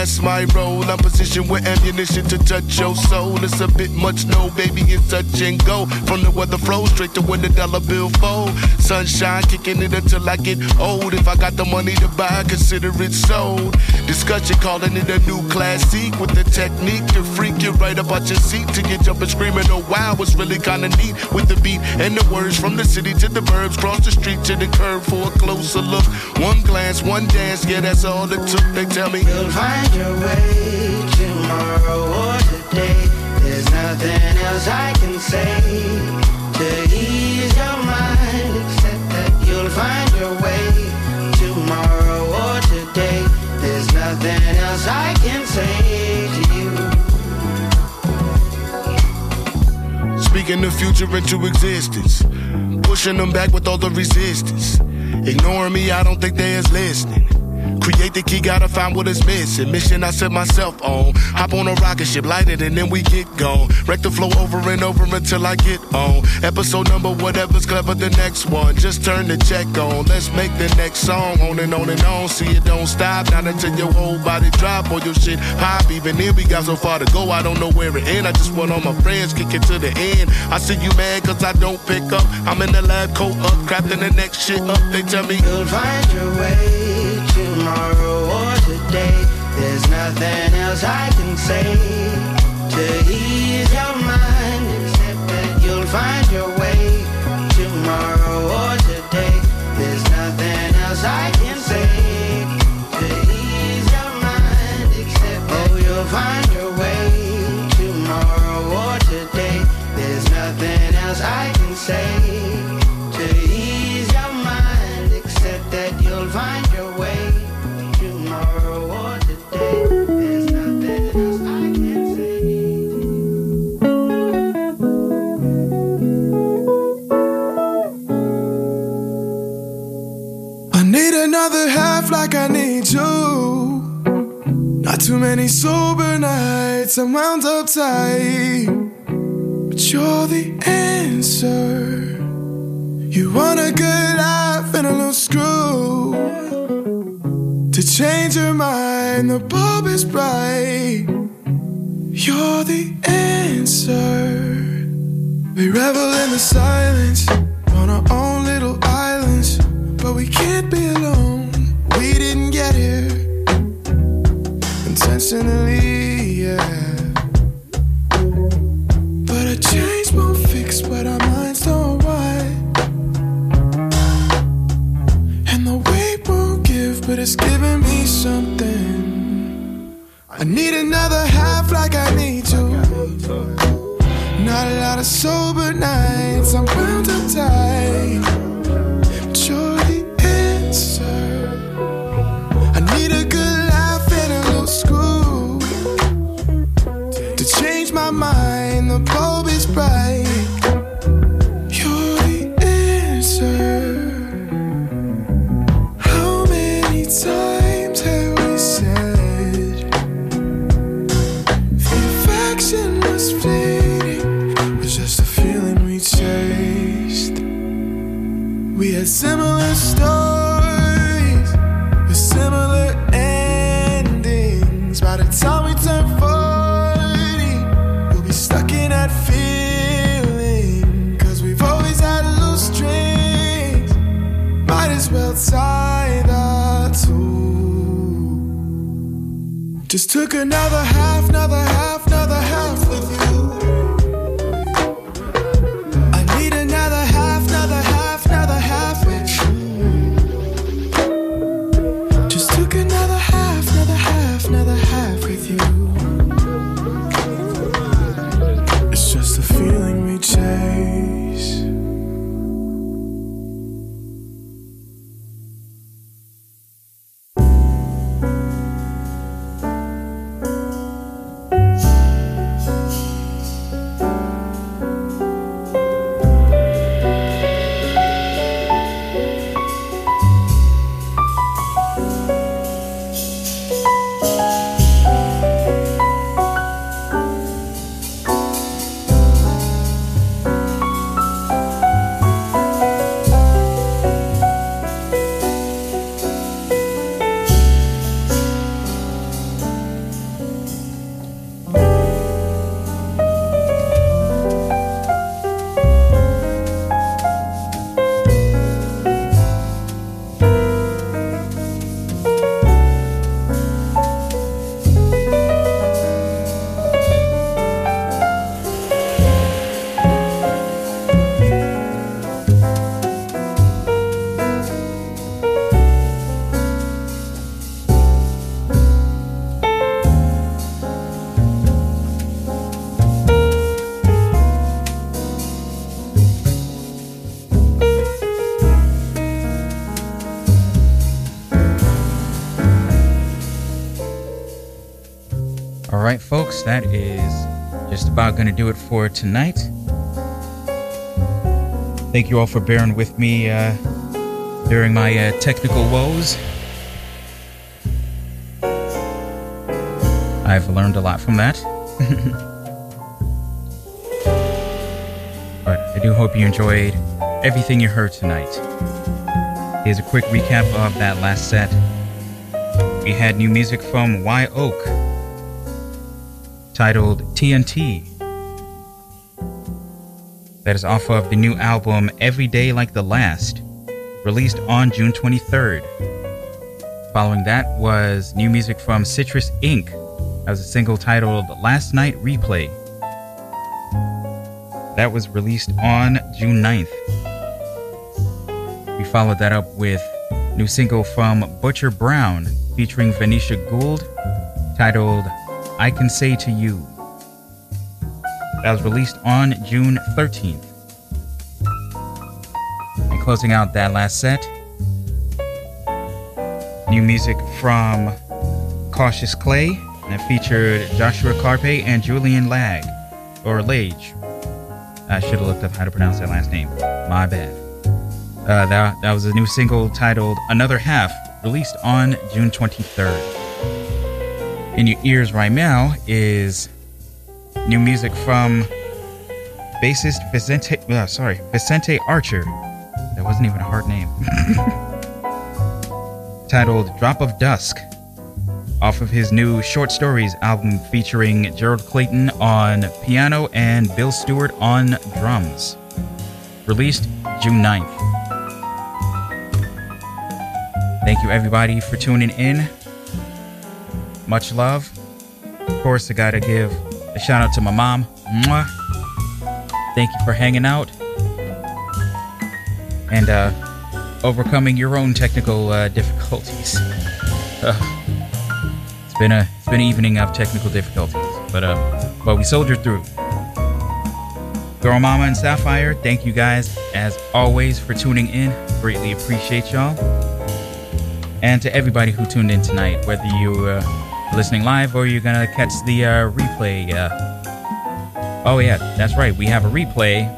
That's my role. I'm positioned with ammunition to touch your soul. It's a bit much, no, baby, touch and go. From the weather flow straight to when the dollar bill fold. Sunshine kicking it until I get old. If I got the money to buy, consider it sold. Discussion calling it a new classic with the technique to freak you right up out your seat to get jumping screaming. Oh wow, it's really kinda neat with the beat and the words from the city to the burbs, cross the street to the curb for a closer look. One glance, one dance, yeah, that's all it took. They tell me you'll find your way tomorrow or today. There's nothing else I can say to ease your mind except that you'll find your way tomorrow or today. There's nothing else I can say to you. Speaking the future into existence, pushing them back with all the resistance. Ignoring me, I don't think they is listening. Create the key, gotta find what is missing. Mission I set myself on. Hop on a rocket ship, light it, and then we get gone. Wreck the flow over and over until I get on. Episode number, whatever's clever, the next one. Just turn the check on. Let's make the next song. On and on and on. See it don't stop. Not until your whole body drop or your shit pop. Even then, we got so far to go. I don't know where it end. I just want all my friends kick it to the end. I see you mad cause I don't pick up. I'm in the lab, coat up, crafting the next shit up. They tell me you'll find your way nothing else I can say to ease your mind except that you'll find your way too many sober nights, I'm wound up tight. But you're the answer. You want a good life and a little screw. To change your mind, the bulb is bright. You're the answer. We revel in the silence on our own little islands, but we can't be alone. We didn't get here yeah. But a change won't fix what our minds don't want. And the weight won't give, but it's giving me something. I need another half like I need you. Not a lot of sober nights, I'm wound up tight. You're the answer. Had similar stories with similar endings. By the time we turn 40, we'll be stuck in that feeling. Cause we've always had loose strings. Might as well tie the two. Just took another half, another half, another right, folks, that is just about going to do it for tonight. Thank you all for bearing with me uh, during my uh, technical woes. I've learned a lot from that. but I do hope you enjoyed everything you heard tonight. Here's a quick recap of that last set. We had new music from Wye Oak titled TNT. That is off of the new album Every Day Like the Last, released on June 23rd. Following that was new music from Citris iNK Was a single titled Last Night Replay. That was released on June 9th. We followed that up with new single from Butcher Brown featuring Vanisha Gould titled I Can Say to You. That was released on June 13th. And closing out that last set, new music from Cautious Clay it featured Joshua Karpeh and Julian Lag, or Lage. I should have looked up how to pronounce that last name. My bad. Uh, that, that was a new single titled Another Half, released on June 23rd. In your ears right now is new music from bassist Vicente, uh, sorry, Vicente Archer. That wasn't even a hard name. Titled Drop of Dusk, off of his new short stories album featuring Gerald Clayton on piano and Bill Stewart on drums. Released June 9th. Thank you everybody for tuning in. Much love. Of course, I gotta give a shout out to my mom. Mwah. Thank you for hanging out and uh, overcoming your own technical uh, difficulties. It's been a it's been an evening of technical difficulties, but uh, but we soldiered through. Girl Mama and Sapphire, thank you guys as always for tuning in. Greatly appreciate y'all. And to everybody who tuned in tonight, whether you uh, listening live or you're gonna catch the uh, replay. Uh, oh yeah, that's right. We have a replay.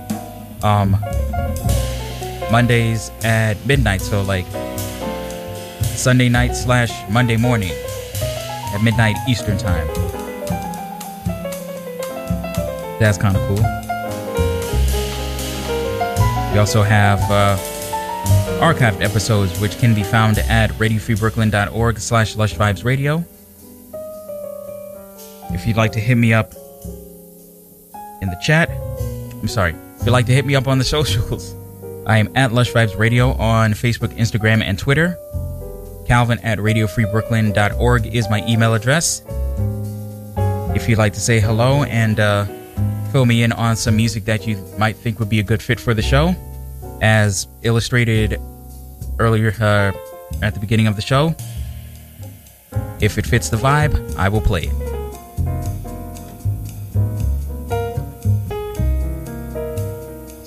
Um, Mondays at midnight, so like Sunday night slash Monday morning at midnight Eastern time. That's kind of cool. We also have uh, archived episodes, which can be found at radiofreebrooklyn.org slash lushvibesradio. If you'd like to hit me up in the chat, I'm sorry, if you'd like to hit me up on the socials, I am at Lush Vibes Radio on Facebook, Instagram, and Twitter. Calvin at radiofreebrooklyn.org is my email address. If you'd like to say hello and uh, fill me in on some music that you might think would be a good fit for the show, as illustrated earlier uh, at the beginning of the show, if it fits the vibe, I will play it.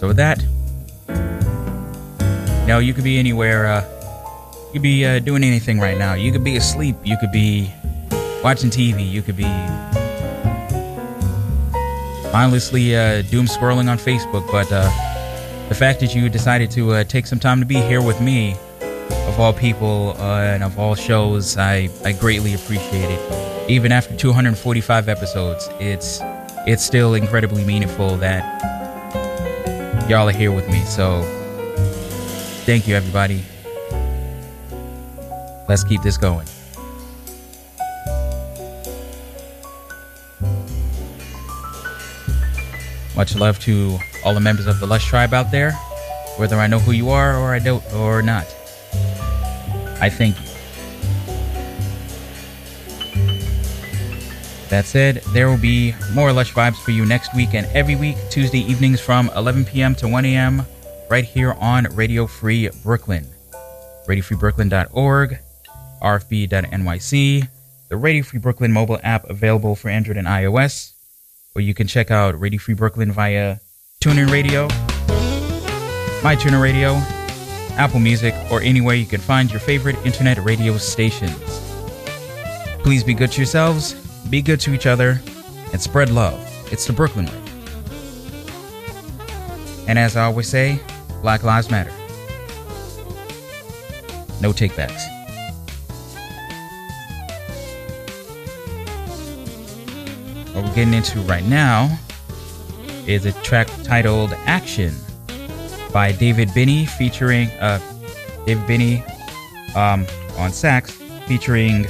So with that, now you could be anywhere. Uh, you could be uh, doing anything right now. You could be asleep. You could be watching TV. You could be mindlessly uh, doom scrolling on Facebook. But uh, the fact that you decided to uh, take some time to be here with me, of all people uh, and of all shows, I, I greatly appreciate it. Even after 245 episodes, it's it's still incredibly meaningful that y'all are here with me. So thank you, everybody. Let's keep this going. Much love to all the members of the Lush Tribe out there, whether I know who you are or I don't or not. I thank you. That said, there will be more Lush Vibes for you next week and every week, Tuesday evenings from 11 p.m. to 1 a.m. right here on Radio Free Brooklyn. RadioFreeBrooklyn.org, RFB.NYC, the Radio Free Brooklyn mobile app available for Android and iOS, or you can check out Radio Free Brooklyn via TuneIn Radio, MyTuner Radio, Apple Music, or anywhere you can find your favorite internet radio stations. Please be good to yourselves, be good to each other, and spread love. It's the Brooklyn way. And as I always say, Black Lives Matter. No takebacks. What we're getting into right now is a track titled Action by David Binney featuring uh, David Binney um, on sax featuring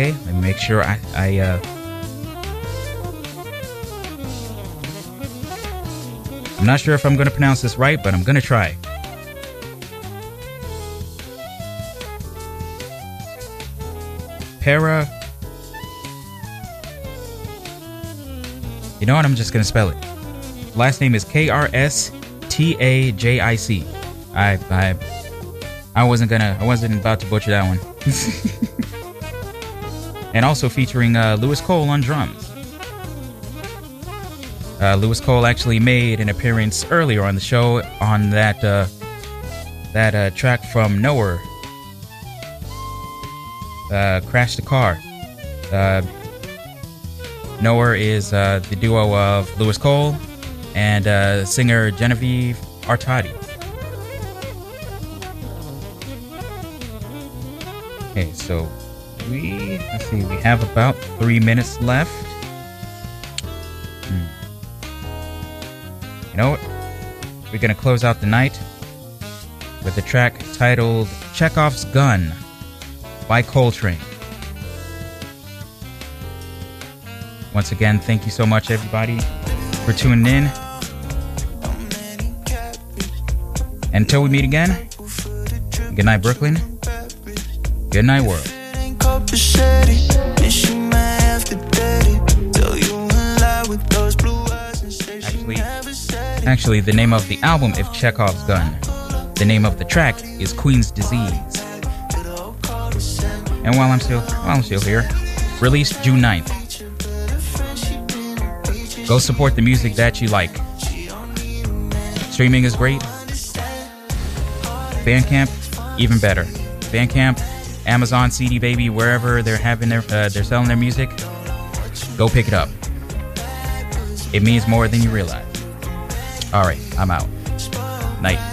Okay, me make sure I, I uh, I'm not sure if I'm going to pronounce this right, but I'm going to try. Para. You know what? I'm just going to spell it. Last name is K R S T A J I C. I I I wasn't gonna I wasn't about to butcher that one. and also featuring uh, Louis Cole on drums. Uh, Louis Cole actually made an appearance earlier on the show on that uh, that uh, track from Knower, uh, "Crash the Car." Uh, Knower is uh, the duo of Louis Cole and singer Genevieve Artadi. Okay, so we let's see, we have about three minutes left. Hmm. You know what? We're gonna close out the night with a track titled Chekhov's Gun by Col3trane. Once again, thank you so much, everybody, for tuning in. Until we meet again, good night, Brooklyn. Good night, world. Actually, actually, the name of the album is Chekhov's Gun. The name of the track is Queen's Disease. And while I'm still while I'm still here, released June 9th. Go support the music that you like. Streaming is great. Bandcamp, even better. Bandcamp, Amazon, CD Baby, wherever they're having their uh, they're selling their music, go pick it up. It means more than you realize. All right, I'm out. Night.